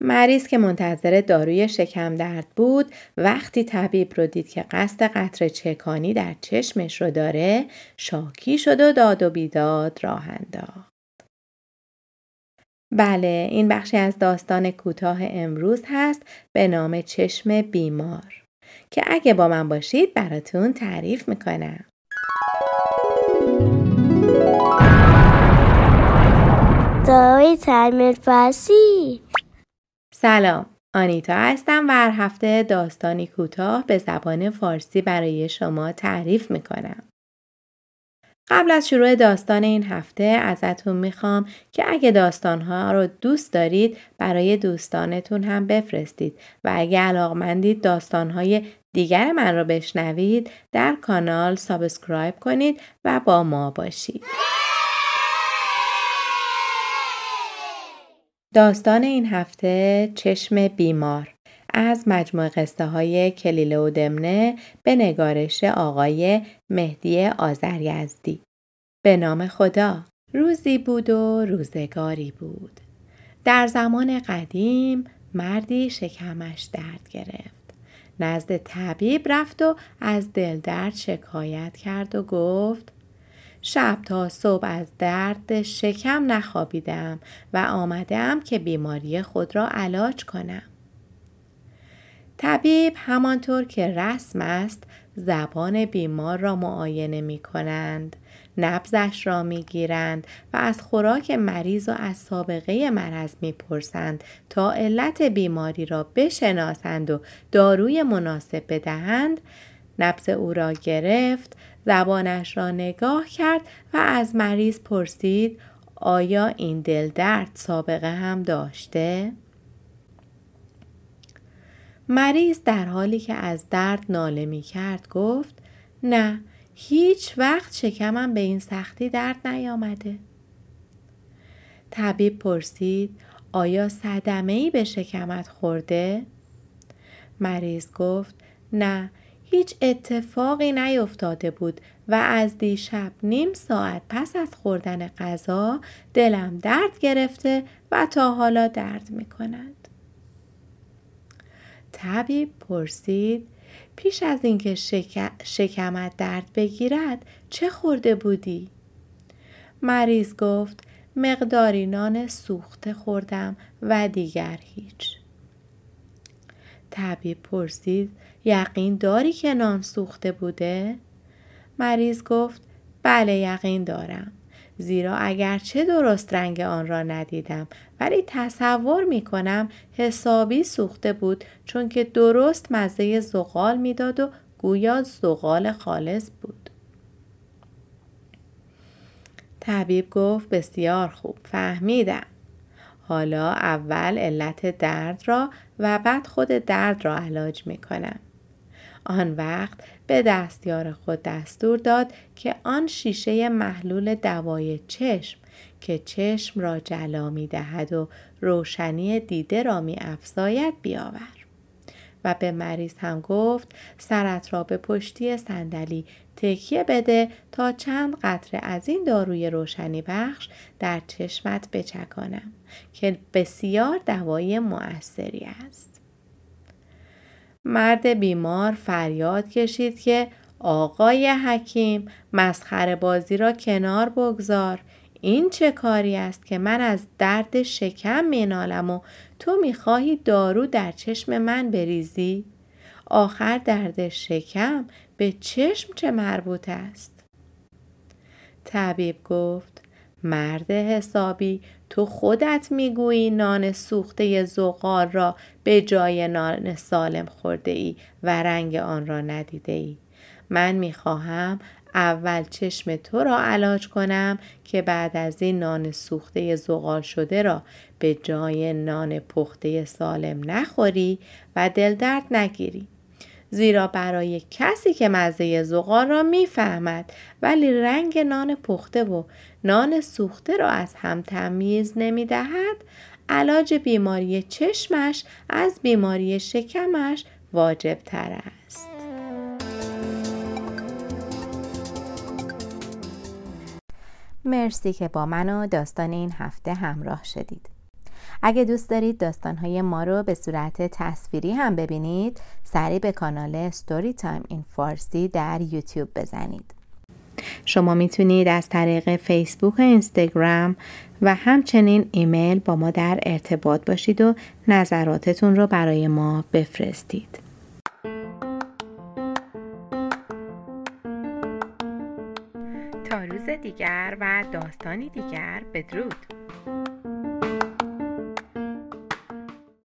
مریض که منتظر داروی شکم درد بود وقتی طبیب رو دید که قصد قطر چکانی در چشمش رو داره شاکی شد و داد و بیداد راه انداخت. بله این بخشی از داستان کوتاه امروز هست به نام چشم بیمار که اگه با من باشید براتون تعریف می‌کنم. Story Time in Farsi سلام آنیتا هستم و هر هفته داستانی کوتاه به زبان فارسی برای شما تعریف می‌کنم. قبل از شروع داستان این هفته ازتون می‌خوام که اگه داستانها رو دوست دارید برای دوستانتون هم بفرستید و اگه علاقمندید داستانهای دیگر من رو بشنوید در کانال subscribe کنید و با ما باشید. داستان این هفته چشم بیمار. از مجموع قصه های کلیله و دمنه به نگارش آقای مهدی آزریزدی به نام خدا. روزی بود و روزگاری بود. در زمان قدیم مردی شکمش درد گرفت. نزد طبیب رفت و از دل درد شکایت کرد و گفت شب تا صبح از درد شکم نخوابیدم و آمدم که بیماری خود را علاج کنم. طبیب همانطور که رسم است زبان بیمار را معاینه می کنند. نبزش را می گیرند و از خوراک مریض و از سابقه مرض می پرسند تا علت بیماری را بشناسند و داروی مناسب بدهند نبز او را گرفت زبانش را نگاه کرد و از مریض پرسید آیا این دل درد سابقه هم داشته؟ مریض در حالی که از درد ناله می کرد گفت نه هیچ وقت شکمم به این سختی درد نیامده. طبیب پرسید آیا صدمه ای به شکمت خورده؟ مریض گفت نه هیچ اتفاقی نیفتاده بود و از دیشب نیم ساعت پس از خوردن غذا دلم درد گرفته و تا حالا درد می کند. طبیب پرسید پیش از اینکه شک... شکمت درد بگیرد چه خورده بودی؟ مریض گفت مقداری نان سوخته خوردم و دیگر هیچ. طبیب پرسید یقین داری که نان سوخته بوده؟ مریض گفت بله یقین دارم. زیرا اگرچه درست رنگ آن را ندیدم ولی تصور می کنم حسابی سوخته بود چون که درست مزه زغال می‌داد و گویا زغال خالص بود. طبیب گفت بسیار خوب فهمیدم. حالا اول علت درد را و بعد خود درد را علاج می کنم. آن وقت به دستیار خود دستور داد که آن شیشه محلول دوای چشم که چشم را جلا می دهد و روشنی دیده را می افزاید بیاور. و به مریض هم گفت سرت را به پشتی صندلی تکیه بده تا چند قطره از این داروی روشنی بخش در چشمت بچکانم که بسیار دوایی مؤثری است. مرد بیمار فریاد کشید که آقای حکیم مسخره بازی را کنار بگذار این چه کاری است که من از درد شکم مینالم و تو می‌خواهی دارو در چشم من بریزی؟ آخر درد شکم به چشم چه مربوط است؟ طبیب گفت مرد حسابی تو خودت می‌گویی نان سوخته زغال را به جای نان سالم خورده ای و رنگ آن را ندیده ای. من می‌خواهم اول چشم تو را علاج کنم که بعد از این نان سوخته زغال شده را به جای نان پخته سالم نخوری و دل درد نگیری. زیرا برای کسی که مزه زغال را می‌فهمد ولی رنگ نان پخته و نان سوخته را از هم تمیز نمی دهد علاج بیماری چشمش از بیماری شکمش واجب تر است. مرسی که با من و داستان این هفته همراه شدید. اگه دوست دارید داستانهای ما رو به صورت تصویری هم ببینید سری به کانال Story Time in Farsi در یوتیوب بزنید شما می‌تونید از طریق فیسبوک و اینستاگرام و همچنین ایمیل با ما در ارتباط باشید و نظراتتون رو برای ما بفرستید. تا روز دیگر و داستانی دیگر بدرود